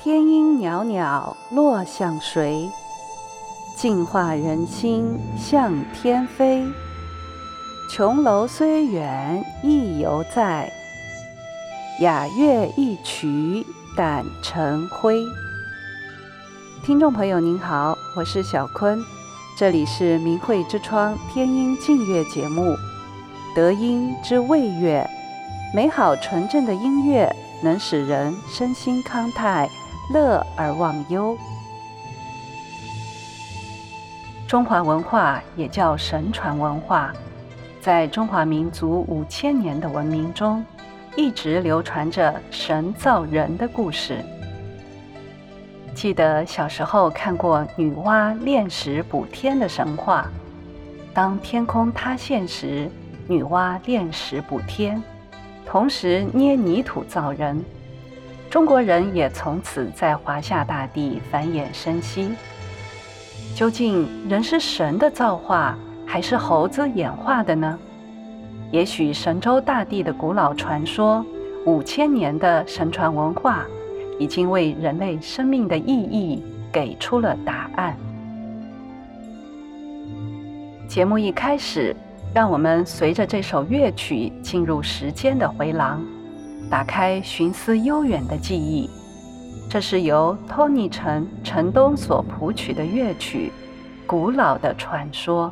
天音袅袅落向谁？净化人心向天飞。琼楼虽远意犹在，雅乐一曲胆成灰。听众朋友您好，我是小坤，这里是明慧之窗天音静乐节目，德音之味乐，美好纯正的音乐能使人身心康泰，乐而忘忧。中华文化也叫神传文化，在中华民族五千年的文明中，一直流传着神造人的故事。记得小时候看过女娲炼石补天的神话，当天空塌陷时，女娲炼石补天，同时捏泥土造人。中国人也从此在华夏大地繁衍生息。究竟人是神的造化，还是猴子演化的呢？也许神州大地的古老传说，五千年的神传文化，已经为人类生命的意义给出了答案。节目一开始，让我们随着这首乐曲进入时间的回廊。打开寻思悠远的记忆，这是由托尼陈陈东所谱曲的乐曲《古老的传说》。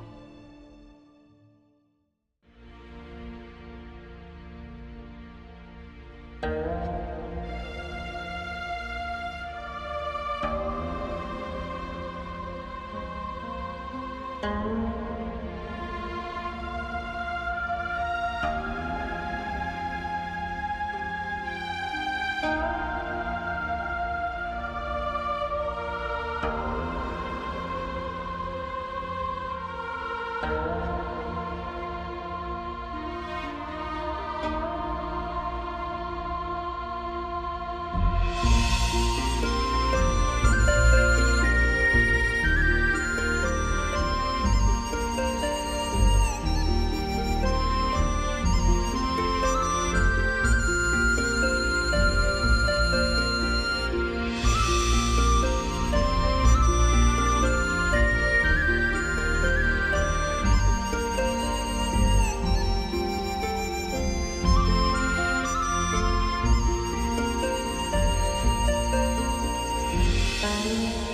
you.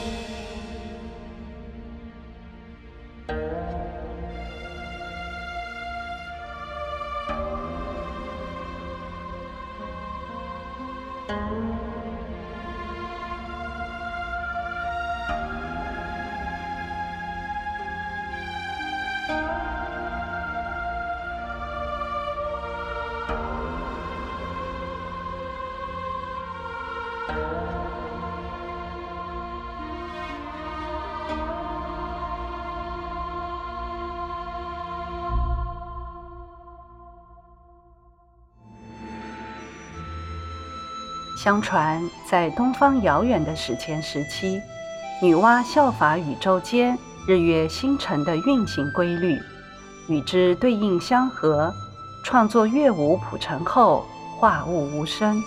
相传，在东方遥远的史前时期，女娲效法宇宙间日月星辰的运行规律，与之对应相合，创作乐舞谱成后，化物无声，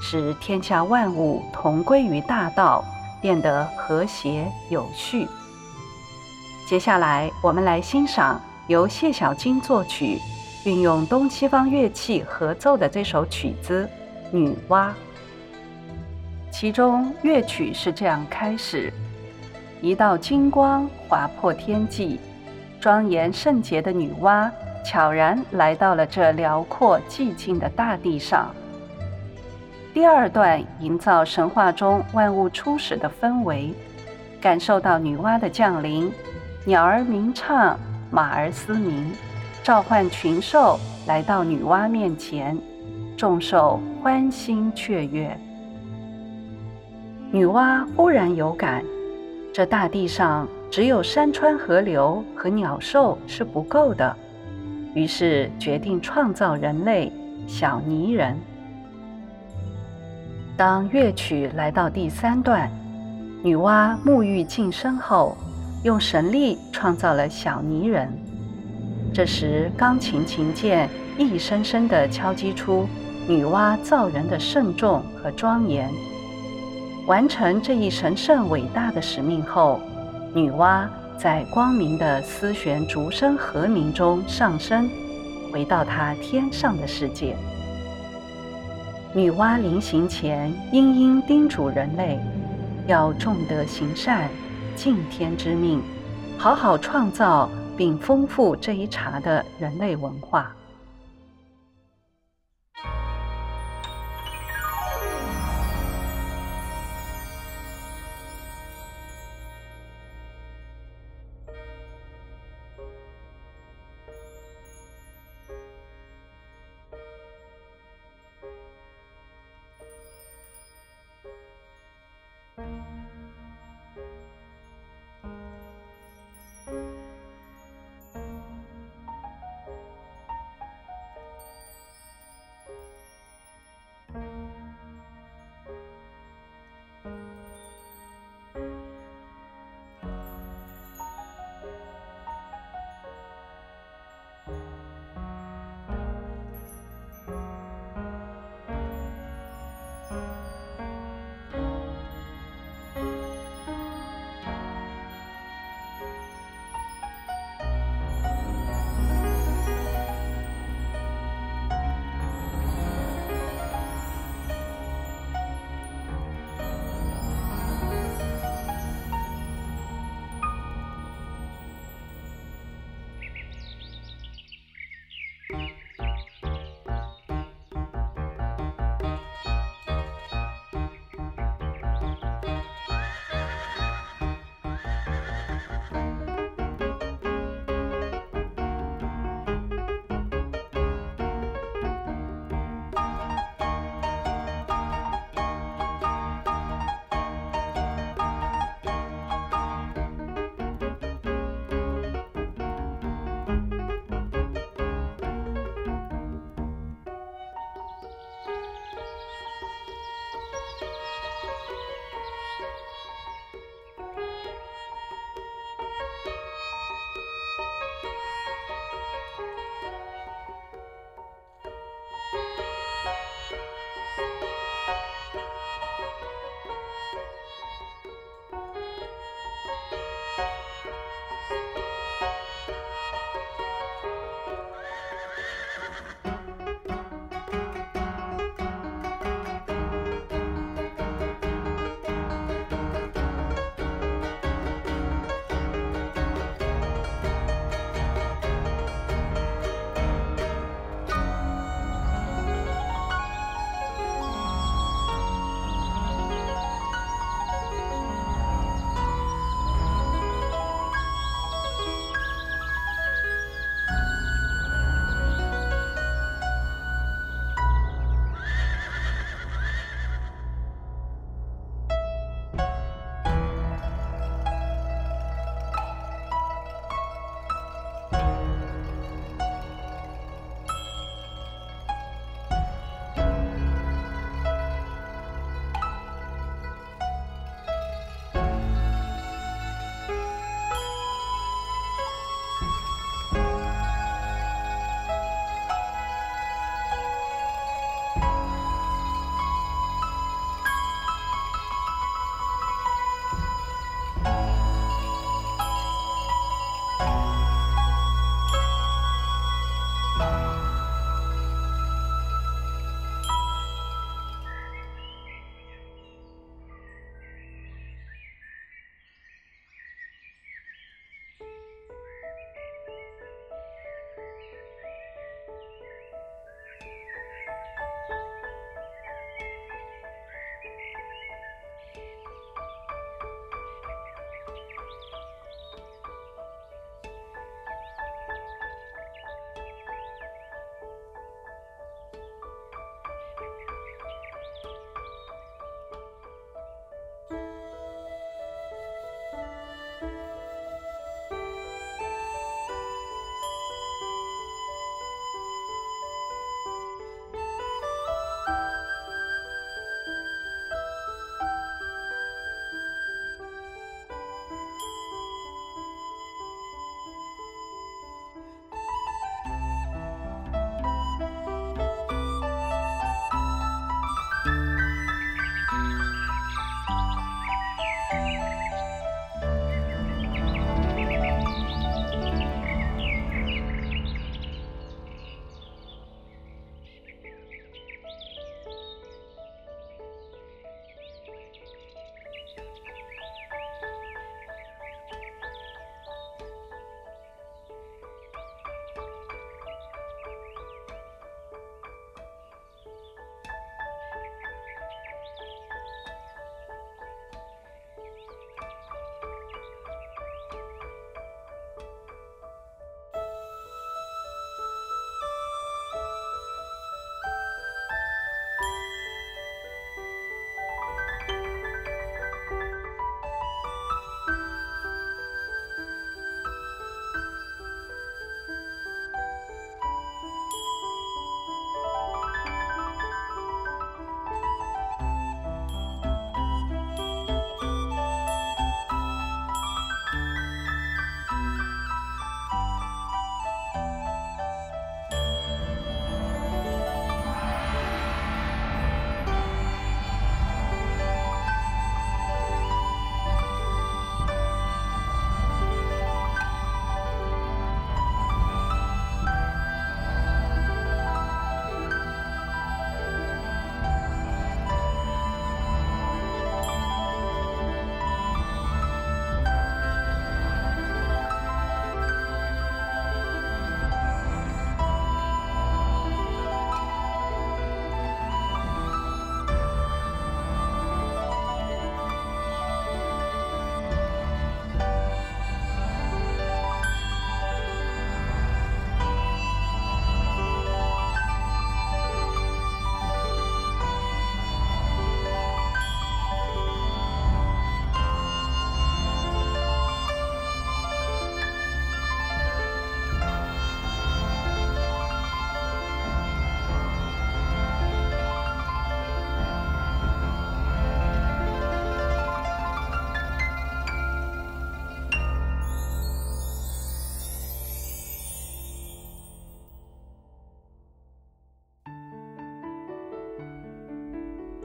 使天下万物同归于大道，变得和谐有序。接下来，我们来欣赏由谢小金作曲，运用东西方乐器合奏的这首曲子《女娲》。其中乐曲是这样开始：一道金光划破天际，庄严圣洁的女娲悄然来到了这辽阔寂静的大地上。第二段营造神话中万物初始的氛围，感受到女娲的降临，鸟儿鸣唱，马儿嘶鸣，召唤群兽来到女娲面前，众兽欢欣雀跃。女娲忽然有感，这大地上只有山川河流和鸟兽是不够的，于是决定创造人类小泥人。当乐曲来到第三段，女娲沐浴净身后，用神力创造了小泥人。这时，钢琴琴键一声声地敲击出女娲造人的慎重和庄严。完成这一神圣伟大的使命后，女娲在光明的丝弦竹声和鸣中上升，回到她天上的世界。女娲临行前，殷殷叮嘱人类要重德行善，敬天之命，好好创造并丰富这一茬的人类文化。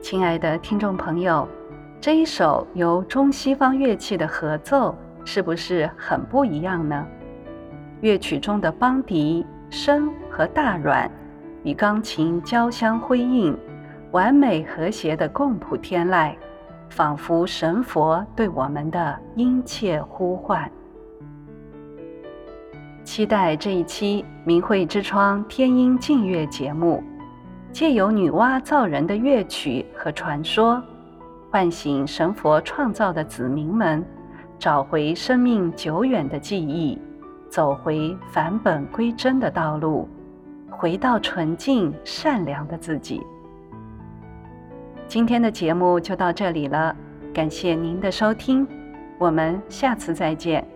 亲爱的听众朋友，这一首由中西方乐器的合奏，是不是很不一样呢？乐曲中的邦迪、笙和大阮与钢琴交相辉映，完美和谐的共谱天籁，仿佛神佛对我们的殷切呼唤。期待这一期明慧之窗天音静乐节目，借由女娲造人的乐曲和传说，唤醒神佛创造的子民们，找回生命久远的记忆。走回返本归真的道路，回到纯净善良的自己。今天的节目就到这里了，感谢您的收听，我们下次再见。